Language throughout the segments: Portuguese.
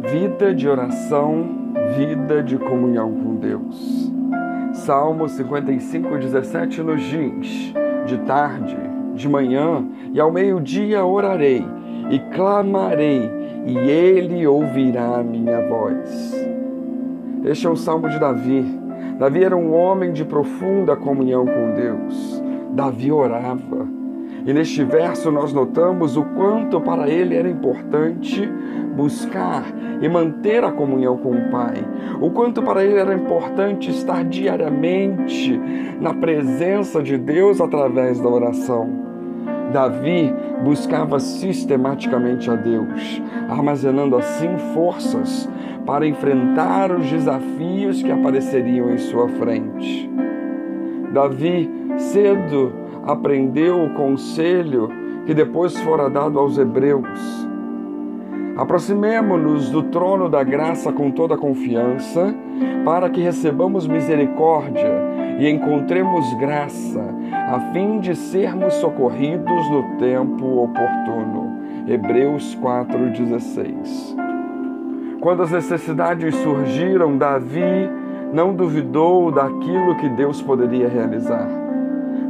vida de oração, vida de comunhão com Deus. Salmo 55, 17 nos diz: De tarde, de manhã e ao meio-dia orarei e clamarei, e ele ouvirá a minha voz. Este é o salmo de Davi. Davi era um homem de profunda comunhão com Deus. Davi orava. E neste verso nós notamos o quanto para ele era importante buscar e manter a comunhão com o Pai, o quanto para ele era importante estar diariamente na presença de Deus através da oração. Davi buscava sistematicamente a Deus, armazenando assim forças para enfrentar os desafios que apareceriam em sua frente. Davi cedo aprendeu o conselho que depois fora dado aos hebreus. Aproximemo-nos do trono da graça com toda confiança, para que recebamos misericórdia e encontremos graça, a fim de sermos socorridos no tempo oportuno. Hebreus 4,16. Quando as necessidades surgiram, Davi não duvidou daquilo que Deus poderia realizar.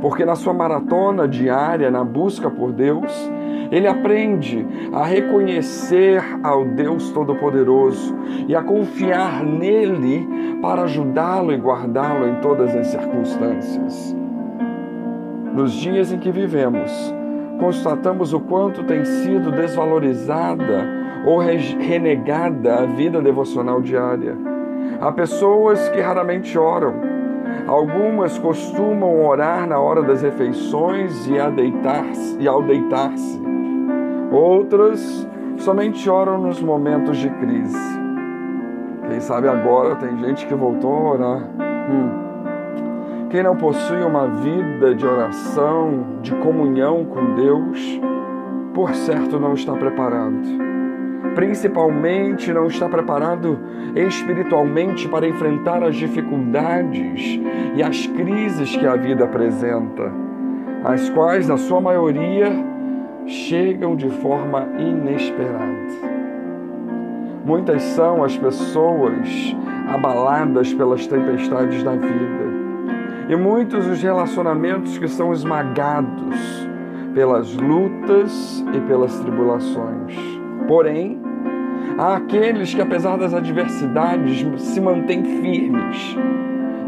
Porque na sua maratona diária, na busca por Deus, ele aprende a reconhecer ao Deus Todo-Poderoso e a confiar nele para ajudá-lo e guardá-lo em todas as circunstâncias. Nos dias em que vivemos, constatamos o quanto tem sido desvalorizada ou renegada a vida devocional diária. Há pessoas que raramente oram. Algumas costumam orar na hora das refeições e, deitar e ao deitar-se. Outras somente oram nos momentos de crise. Quem sabe agora tem gente que voltou a orar. Hum. Quem não possui uma vida de oração, de comunhão com Deus, por certo não está preparado. Principalmente não está preparado espiritualmente para enfrentar as dificuldades e as crises que a vida apresenta, as quais, na sua maioria, chegam de forma inesperada. Muitas são as pessoas abaladas pelas tempestades da vida, e muitos os relacionamentos que são esmagados pelas lutas e pelas tribulações. Porém, há aqueles que, apesar das adversidades, se mantêm firmes.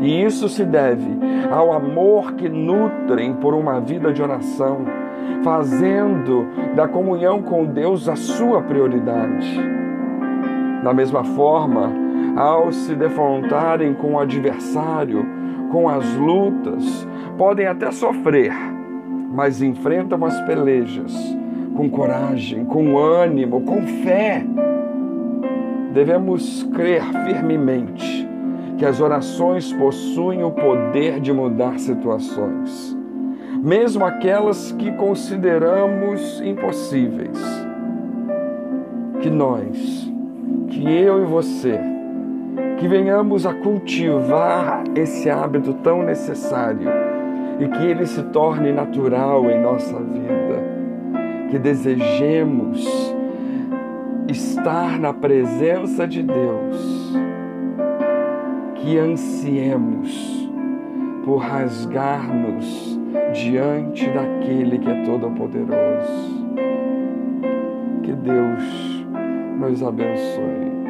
E isso se deve ao amor que nutrem por uma vida de oração, fazendo da comunhão com Deus a sua prioridade. Da mesma forma, ao se defrontarem com o adversário, com as lutas, podem até sofrer, mas enfrentam as pelejas com coragem, com ânimo, com fé. Devemos crer firmemente que as orações possuem o poder de mudar situações mesmo aquelas que consideramos impossíveis. Que nós, que eu e você, que venhamos a cultivar esse hábito tão necessário e que ele se torne natural em nossa vida. Que desejemos estar na presença de Deus, que ansiemos por rasgar-nos diante daquele que é todo-poderoso. Que Deus nos abençoe.